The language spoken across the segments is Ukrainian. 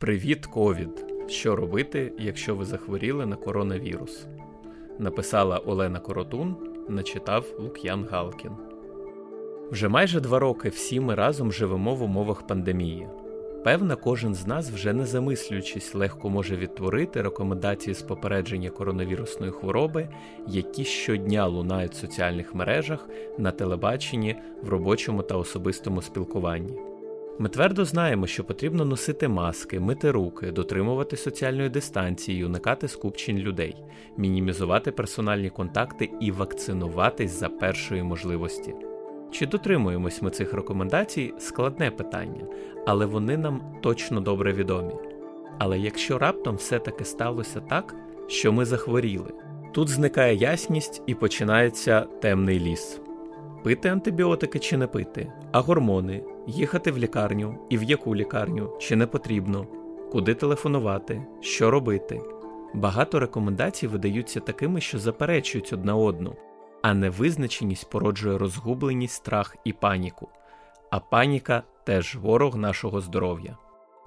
Привіт, ковід! Що робити, якщо ви захворіли на коронавірус? Написала Олена Коротун, начитав Лук'ян Галкін. Вже майже два роки всі ми разом живемо в умовах пандемії. Певно, кожен з нас, вже не замислюючись, легко може відтворити рекомендації з попередження коронавірусної хвороби, які щодня лунають в соціальних мережах, на телебаченні, в робочому та особистому спілкуванні. Ми твердо знаємо, що потрібно носити маски, мити руки, дотримувати соціальної дистанції, уникати скупчень людей, мінімізувати персональні контакти і вакцинуватись за першої можливості. Чи дотримуємось ми цих рекомендацій складне питання, але вони нам точно добре відомі. Але якщо раптом все-таки сталося так, що ми захворіли, тут зникає ясність і починається темний ліс. Пити антибіотики чи не пити, а гормони, їхати в лікарню і в яку лікарню, чи не потрібно, куди телефонувати, що робити. Багато рекомендацій видаються такими, що заперечують одна одну, а невизначеність породжує розгубленість, страх і паніку. А паніка теж ворог нашого здоров'я.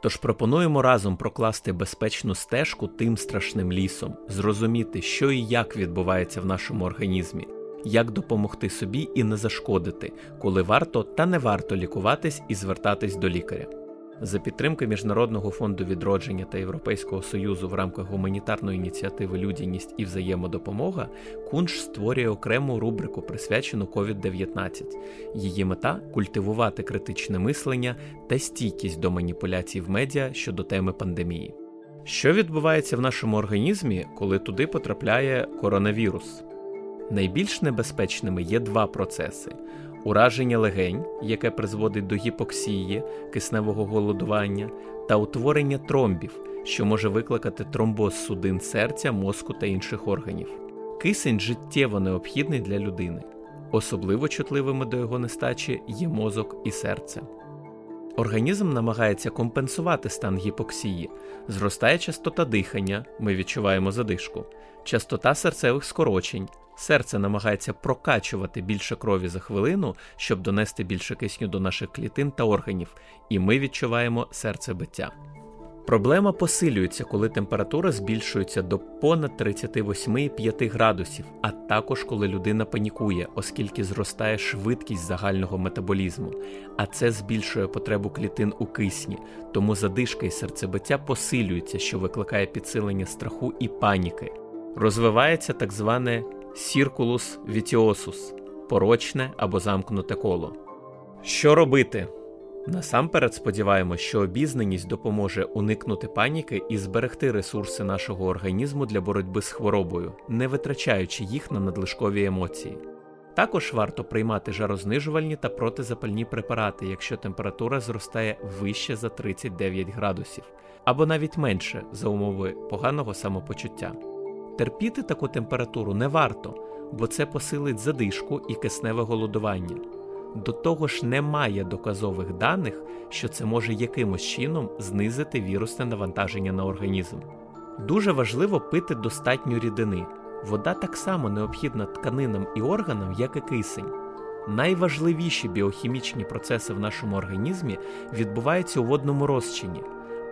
Тож пропонуємо разом прокласти безпечну стежку тим страшним лісом, зрозуміти, що і як відбувається в нашому організмі як допомогти собі і не зашкодити, коли варто та не варто лікуватись і звертатись до лікаря. За підтримки Міжнародного фонду відродження та Європейського союзу в рамках гуманітарної ініціативи Людяність і взаємодопомога Кунш створює окрему рубрику, присвячену COVID-19. Її мета культивувати критичне мислення та стійкість до маніпуляцій в медіа щодо теми пандемії. Що відбувається в нашому організмі, коли туди потрапляє коронавірус? Найбільш небезпечними є два процеси: ураження легень, яке призводить до гіпоксії, кисневого голодування, та утворення тромбів, що може викликати тромбоз судин серця, мозку та інших органів. Кисень життєво необхідний для людини. Особливо чутливими до його нестачі є мозок і серце. Організм намагається компенсувати стан гіпоксії, зростає частота дихання, ми відчуваємо задишку, частота серцевих скорочень, Серце намагається прокачувати більше крові за хвилину, щоб донести більше кисню до наших клітин та органів, і ми відчуваємо серцебиття. Проблема посилюється, коли температура збільшується до понад 38,5 градусів, а також коли людина панікує, оскільки зростає швидкість загального метаболізму, а це збільшує потребу клітин у кисні, тому задишка і серцебиття посилюються, що викликає підсилення страху і паніки. Розвивається так зване Сіркулус вітіосус порочне або замкнуте коло. Що робити? Насамперед сподіваємось, що обізнаність допоможе уникнути паніки і зберегти ресурси нашого організму для боротьби з хворобою, не витрачаючи їх на надлишкові емоції. Також варто приймати жарознижувальні та протизапальні препарати, якщо температура зростає вище за 39 градусів, або навіть менше за умови поганого самопочуття. Терпіти таку температуру не варто, бо це посилить задишку і кисневе голодування. До того ж, немає доказових даних, що це може якимось чином знизити вірусне навантаження на організм. Дуже важливо пити достатньо рідини. Вода так само необхідна тканинам і органам, як і кисень. Найважливіші біохімічні процеси в нашому організмі відбуваються у водному розчині.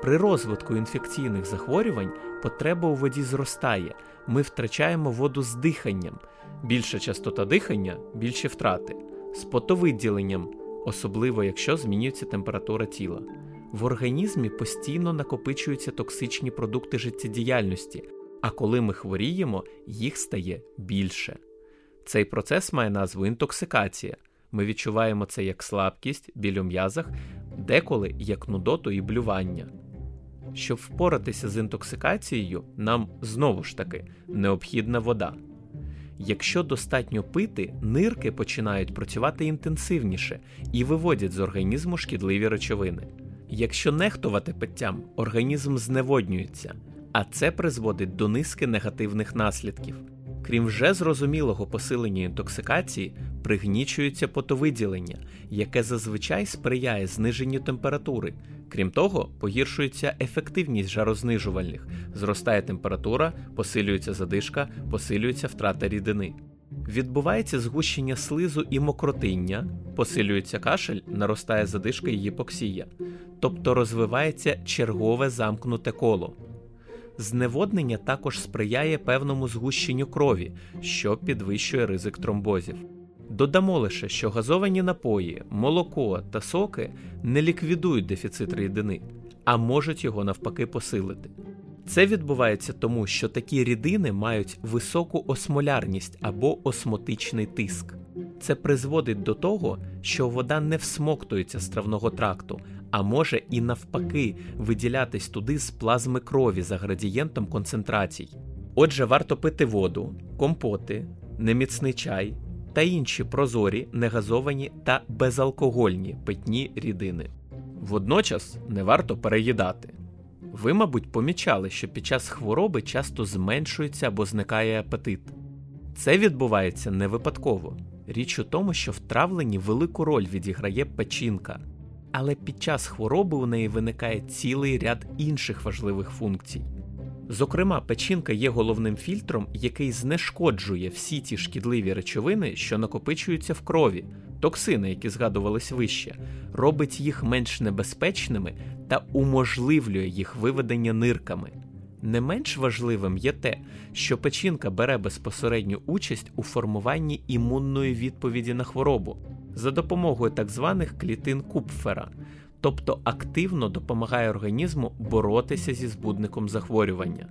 При розвитку інфекційних захворювань потреба у воді зростає, ми втрачаємо воду з диханням. Більша частота дихання, більші втрати, з потовиділенням, особливо якщо змінюється температура тіла. В організмі постійно накопичуються токсичні продукти життєдіяльності, а коли ми хворіємо, їх стає більше. Цей процес має назву інтоксикація. Ми відчуваємо це як слабкість, біль у м'язах, деколи як нудоту і блювання. Щоб впоратися з інтоксикацією, нам знову ж таки необхідна вода. Якщо достатньо пити, нирки починають працювати інтенсивніше і виводять з організму шкідливі речовини. Якщо нехтувати питтям, організм зневоднюється, а це призводить до низки негативних наслідків. Крім вже зрозумілого посилення інтоксикації, пригнічується потовиділення, яке зазвичай сприяє зниженню температури. Крім того, погіршується ефективність жарознижувальних, зростає температура, посилюється задишка, посилюється втрата рідини. Відбувається згущення слизу і мокротиння, посилюється кашель, наростає задишка і гіпоксія. тобто розвивається чергове замкнуте коло. Зневоднення також сприяє певному згущенню крові, що підвищує ризик тромбозів. Додамо лише, що газовані напої, молоко та соки не ліквідують дефіцит рідини, а можуть його навпаки посилити. Це відбувається тому, що такі рідини мають високу осмолярність або осмотичний тиск. Це призводить до того, що вода не всмоктується з травного тракту, а може і навпаки виділятись туди з плазми крові за градієнтом концентрацій. Отже, варто пити воду, компоти, неміцний чай та інші прозорі, негазовані та безалкогольні питні рідини. Водночас не варто переїдати. Ви, мабуть, помічали, що під час хвороби часто зменшується або зникає апетит. Це відбувається не випадково. Річ у тому, що в травленні велику роль відіграє печінка, але під час хвороби у неї виникає цілий ряд інших важливих функцій. Зокрема, печінка є головним фільтром, який знешкоджує всі ті шкідливі речовини, що накопичуються в крові, токсини, які згадувались вище, робить їх менш небезпечними та уможливлює їх виведення нирками. Не менш важливим є те, що печінка бере безпосередню участь у формуванні імунної відповіді на хворобу за допомогою так званих клітин Купфера, тобто активно допомагає організму боротися зі збудником захворювання.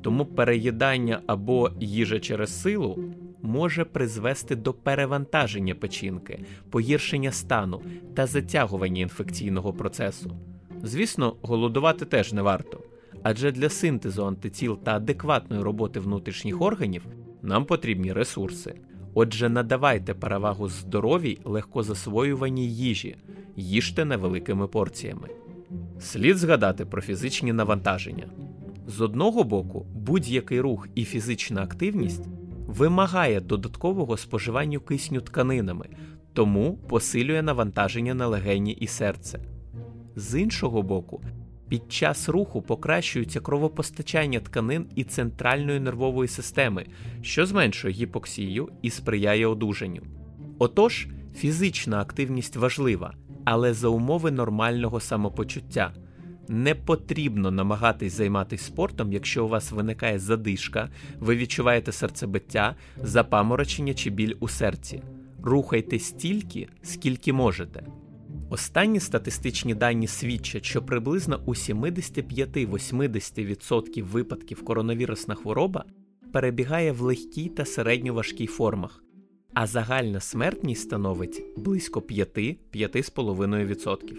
Тому переїдання або їжа через силу може призвести до перевантаження печінки, погіршення стану та затягування інфекційного процесу. Звісно, голодувати теж не варто, адже для синтезу антитіл та адекватної роботи внутрішніх органів нам потрібні ресурси. Отже, надавайте перевагу здоровій, легкозасвоюваній їжі, їжте невеликими порціями. Слід згадати про фізичні навантаження. З одного боку, будь-який рух і фізична активність вимагає додаткового споживання кисню тканинами, тому посилює навантаження на легені і серце. З іншого боку, під час руху покращується кровопостачання тканин і центральної нервової системи, що зменшує гіпоксію і сприяє одужанню. Отож, фізична активність важлива, але за умови нормального самопочуття. Не потрібно намагатись займатися спортом, якщо у вас виникає задишка, ви відчуваєте серцебиття, запаморочення чи біль у серці. Рухайте стільки, скільки можете. Останні статистичні дані свідчать, що приблизно у 75-80% випадків коронавірусна хвороба перебігає в легкій та середньоважкій формах, а загальна смертність становить близько 5-5,5%.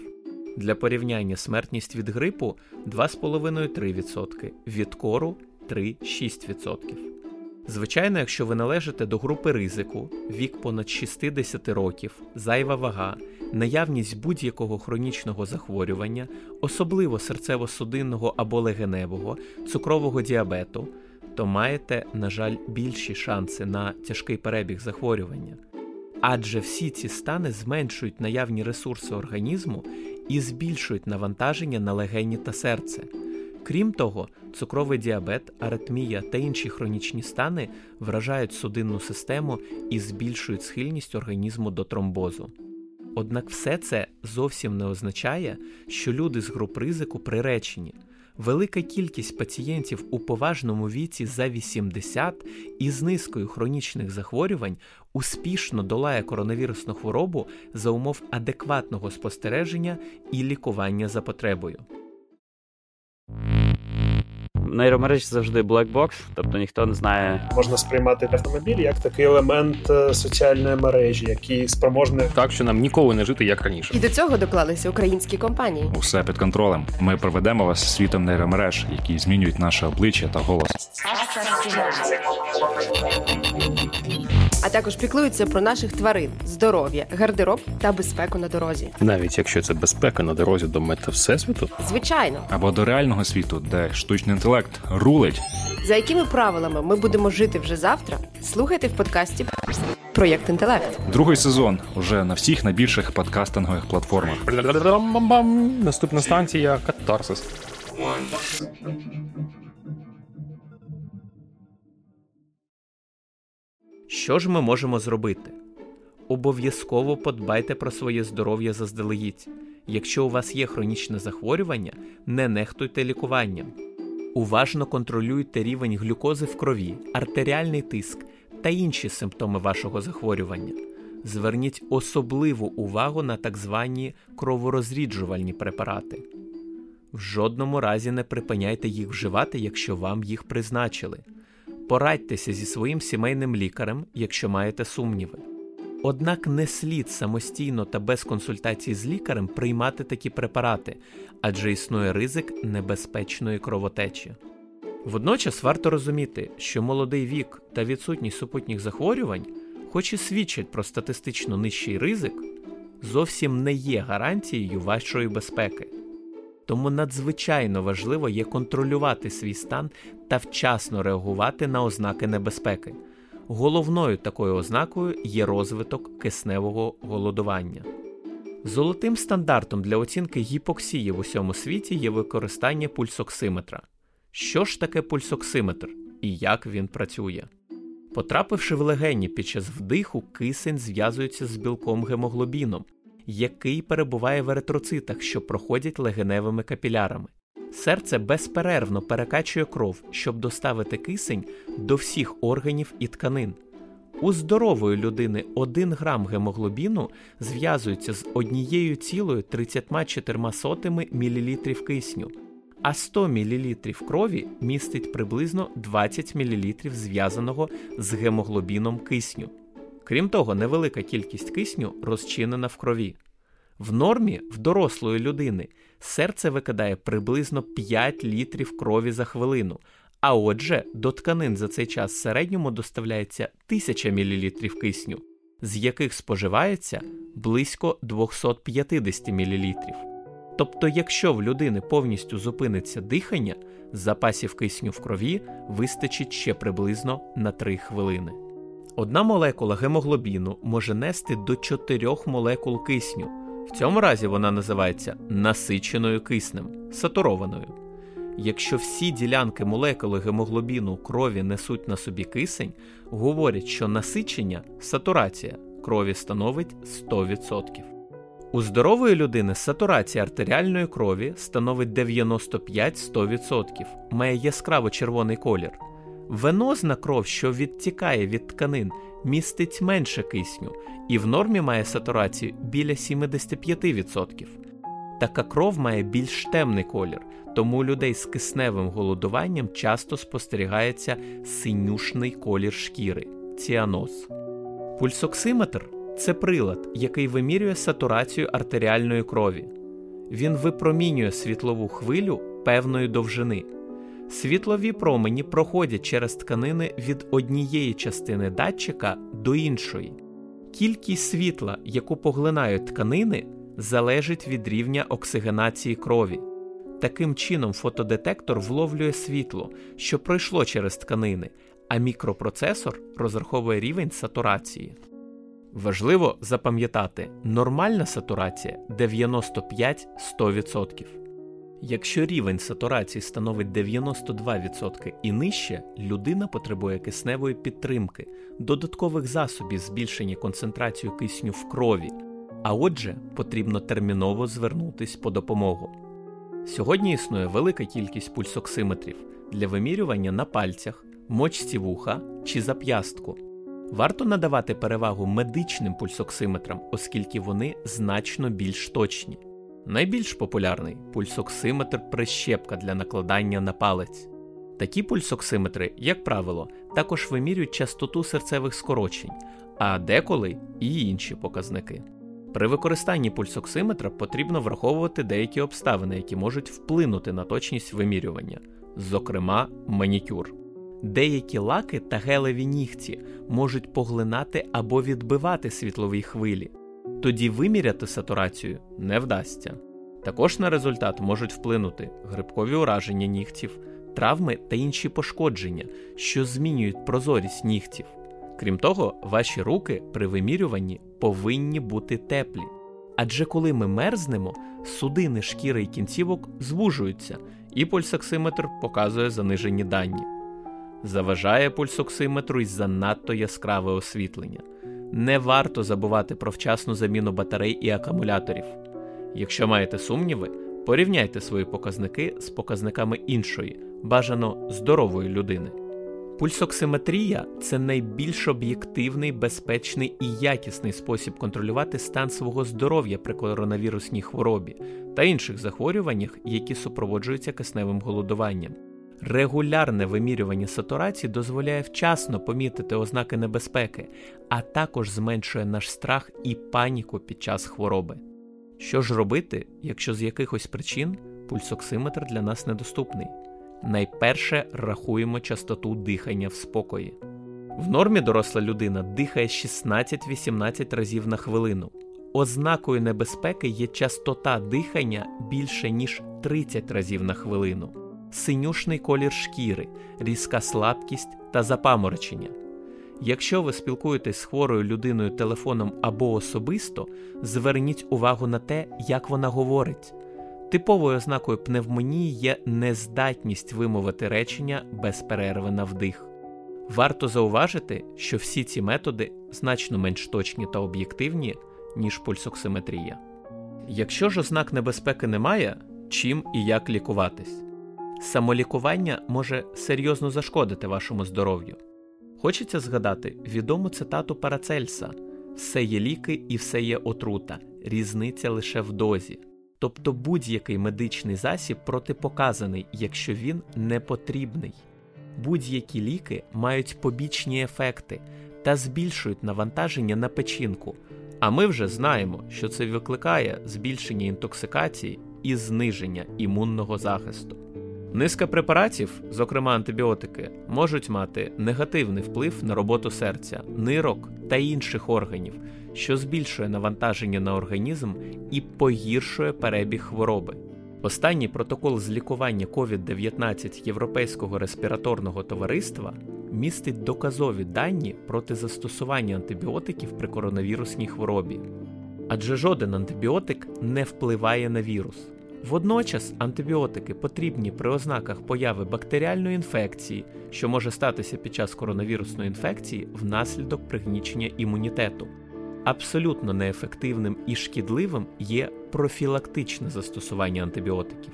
Для порівняння смертність від грипу 2,5-3%, від кору 3-6%. Звичайно, якщо ви належите до групи ризику, вік понад 60 років, зайва вага, наявність будь-якого хронічного захворювання, особливо серцево-судинного або легеневого, цукрового діабету, то маєте, на жаль, більші шанси на тяжкий перебіг захворювання. Адже всі ці стани зменшують наявні ресурси організму і збільшують навантаження на легені та серце. Крім того, цукровий діабет, аритмія та інші хронічні стани вражають судинну систему і збільшують схильність організму до тромбозу. Однак все це зовсім не означає, що люди з груп ризику приречені. Велика кількість пацієнтів у поважному віці за 80 із низкою хронічних захворювань успішно долає коронавірусну хворобу за умов адекватного спостереження і лікування за потребою нейромережі завжди блекбокс, тобто ніхто не знає. Можна сприймати автомобіль як такий елемент е, соціальної мережі, який спроможний так, що нам ніколи не жити як раніше. І до цього доклалися українські компанії. Усе під контролем. Ми проведемо вас світом нейромереж, які змінюють наше обличчя та голос. Також піклуються про наших тварин, здоров'я, гардероб та безпеку на дорозі. Навіть якщо це безпека на дорозі до мета всесвіту, звичайно, або до реального світу, де штучний інтелект рулить. За якими правилами ми будемо жити вже завтра? Слухайте в подкасті Проєкт інтелект. Другий сезон уже на всіх найбільших подкастингових платформах. Наступна станція Катарсис. Що ж ми можемо зробити? Обов'язково подбайте про своє здоров'я заздалегідь. Якщо у вас є хронічне захворювання, не нехтуйте лікуванням. Уважно контролюйте рівень глюкози в крові, артеріальний тиск та інші симптоми вашого захворювання. Зверніть особливу увагу на так звані кроворозріджувальні препарати. В жодному разі не припиняйте їх вживати, якщо вам їх призначили. Порадьтеся зі своїм сімейним лікарем, якщо маєте сумніви. Однак не слід самостійно та без консультації з лікарем приймати такі препарати, адже існує ризик небезпечної кровотечі. Водночас варто розуміти, що молодий вік та відсутність супутніх захворювань, хоч і свідчать про статистично нижчий ризик, зовсім не є гарантією вашої безпеки. Тому надзвичайно важливо є контролювати свій стан та вчасно реагувати на ознаки небезпеки. Головною такою ознакою є розвиток кисневого голодування. Золотим стандартом для оцінки гіпоксії в усьому світі є використання пульсоксиметра. Що ж таке пульсоксиметр і як він працює? Потрапивши в легені під час вдиху, кисень зв'язується з білком гемоглобіном, який перебуває в еритроцитах, що проходять легеневими капілярами. Серце безперервно перекачує кров, щоб доставити кисень до всіх органів і тканин. У здорової людини 1 грам гемоглобіну зв'язується з однією цілою 34 мл кисню, а 100 мл крові містить приблизно 20 мл зв'язаного з гемоглобіном кисню. Крім того, невелика кількість кисню розчинена в крові. В нормі в дорослої людини серце викидає приблизно 5 літрів крові за хвилину, а отже, до тканин за цей час в середньому доставляється 1000 мл кисню, з яких споживається близько 250 мл. Тобто, якщо в людини повністю зупиниться дихання, запасів кисню в крові вистачить ще приблизно на 3 хвилини. Одна молекула гемоглобіну може нести до 4 молекул кисню. В цьому разі вона називається насиченою киснем, сатурованою. Якщо всі ділянки молекули гемоглобіну крові несуть на собі кисень, говорять, що насичення сатурація крові становить 100%. У здорової людини сатурація артеріальної крові становить 95-100%, має яскраво червоний колір. Венозна кров, що відтікає від тканин, містить менше кисню і в нормі має сатурацію біля 75%. Така кров має більш темний колір, тому у людей з кисневим голодуванням часто спостерігається синюшний колір шкіри ціаноз. Пульсоксиметр це прилад, який вимірює сатурацію артеріальної крові. Він випромінює світлову хвилю певної довжини. Світлові промені проходять через тканини від однієї частини датчика до іншої. Кількість світла, яку поглинають тканини, залежить від рівня оксигенації крові. Таким чином, фотодетектор вловлює світло, що пройшло через тканини, а мікропроцесор розраховує рівень сатурації. Важливо запам'ятати, нормальна сатурація 95-100%. Якщо рівень сатурації становить 92% і нижче, людина потребує кисневої підтримки, додаткових засобів збільшення концентрації кисню в крові, а отже, потрібно терміново звернутись по допомогу. Сьогодні існує велика кількість пульсоксиметрів для вимірювання на пальцях, мочці вуха чи зап'ястку. Варто надавати перевагу медичним пульсоксиметрам, оскільки вони значно більш точні. Найбільш популярний пульсоксиметр прищепка для накладання на палець. Такі пульсоксиметри, як правило, також вимірюють частоту серцевих скорочень, а деколи і інші показники. При використанні пульсоксиметра потрібно враховувати деякі обставини, які можуть вплинути на точність вимірювання, зокрема манікюр. Деякі лаки та гелеві нігті можуть поглинати або відбивати світлові хвилі, тоді виміряти сатурацію не вдасться. Також на результат можуть вплинути грибкові ураження нігтів, травми та інші пошкодження, що змінюють прозорість нігтів. Крім того, ваші руки при вимірюванні повинні бути теплі. Адже коли ми мерзнемо, судини шкіри і кінцівок звужуються, і пульсоксиметр показує занижені дані. Заважає пульсоксиметру й занадто яскраве освітлення. Не варто забувати про вчасну заміну батарей і акумуляторів. Якщо маєте сумніви, порівняйте свої показники з показниками іншої, бажано здорової людини. Пульсоксиметрія це найбільш об'єктивний, безпечний і якісний спосіб контролювати стан свого здоров'я при коронавірусній хворобі та інших захворюваннях, які супроводжуються кисневим голодуванням. Регулярне вимірювання сатурації дозволяє вчасно помітити ознаки небезпеки, а також зменшує наш страх і паніку під час хвороби. Що ж робити, якщо з якихось причин пульсоксиметр для нас недоступний? Найперше рахуємо частоту дихання в спокої. В нормі доросла людина дихає 16-18 разів на хвилину. Ознакою небезпеки є частота дихання більше ніж 30 разів на хвилину, синюшний колір шкіри, різка слабкість та запаморочення. Якщо ви спілкуєтесь з хворою людиною телефоном або особисто, зверніть увагу на те, як вона говорить. Типовою ознакою пневмонії є нездатність вимовити речення без перерви на вдих. Варто зауважити, що всі ці методи значно менш точні та об'єктивні, ніж пульсоксиметрія. Якщо ж ознак небезпеки немає, чим і як лікуватись? Самолікування може серйозно зашкодити вашому здоров'ю. Хочеться згадати відому цитату Парацельса: все є ліки і все є отрута, різниця лише в дозі. Тобто будь-який медичний засіб протипоказаний, якщо він не потрібний. Будь-які ліки мають побічні ефекти та збільшують навантаження на печінку. А ми вже знаємо, що це викликає збільшення інтоксикації і зниження імунного захисту. Низка препаратів, зокрема антибіотики, можуть мати негативний вплив на роботу серця, нирок та інших органів, що збільшує навантаження на організм і погіршує перебіг хвороби. Останній протокол з лікування COVID-19 Європейського респіраторного товариства містить доказові дані проти застосування антибіотиків при коронавірусній хворобі. Адже жоден антибіотик не впливає на вірус. Водночас антибіотики потрібні при ознаках появи бактеріальної інфекції, що може статися під час коронавірусної інфекції внаслідок пригнічення імунітету. Абсолютно неефективним і шкідливим є профілактичне застосування антибіотиків.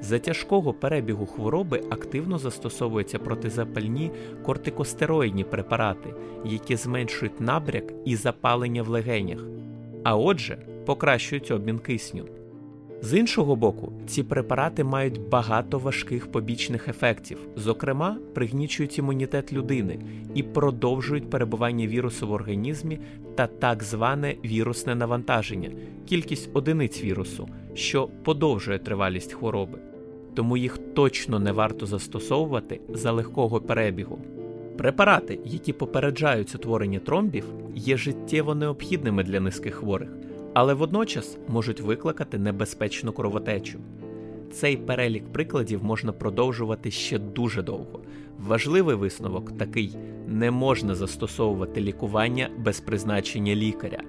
За тяжкого перебігу хвороби активно застосовуються протизапальні кортикостероїдні препарати, які зменшують набряк і запалення в легенях, а отже, покращують обмін кисню. З іншого боку, ці препарати мають багато важких побічних ефектів, зокрема, пригнічують імунітет людини і продовжують перебування вірусу в організмі та так зване вірусне навантаження, кількість одиниць вірусу, що подовжує тривалість хвороби. Тому їх точно не варто застосовувати за легкого перебігу. Препарати, які попереджають утворення тромбів, є життєво необхідними для низьких хворих але водночас можуть викликати небезпечну кровотечу. Цей перелік прикладів можна продовжувати ще дуже довго. Важливий висновок такий: не можна застосовувати лікування без призначення лікаря.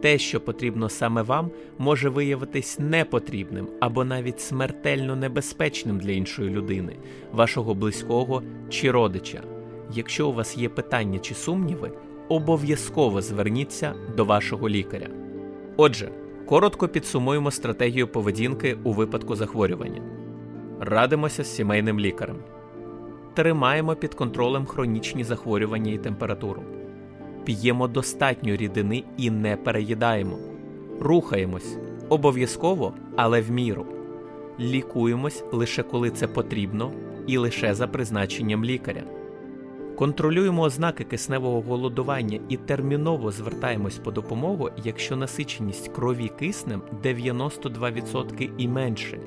Те, що потрібно саме вам, може виявитись непотрібним або навіть смертельно небезпечним для іншої людини, вашого близького чи родича. Якщо у вас є питання чи сумніви, обов'язково зверніться до вашого лікаря. Отже, коротко підсумуємо стратегію поведінки у випадку захворювання. Радимося з сімейним лікарем. Тримаємо під контролем хронічні захворювання і температуру. П'ємо достатньо рідини і не переїдаємо. Рухаємось обов'язково, але в міру. Лікуємось лише коли це потрібно і лише за призначенням лікаря. Контролюємо ознаки кисневого голодування і терміново звертаємось по допомогу, якщо насиченість крові киснем 92% і менше.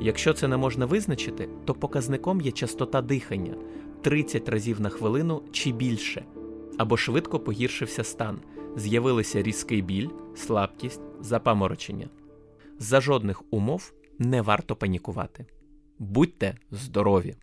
Якщо це не можна визначити, то показником є частота дихання 30 разів на хвилину чи більше, або швидко погіршився стан, з'явилися різкий біль, слабкість, запаморочення. За жодних умов не варто панікувати. Будьте здорові!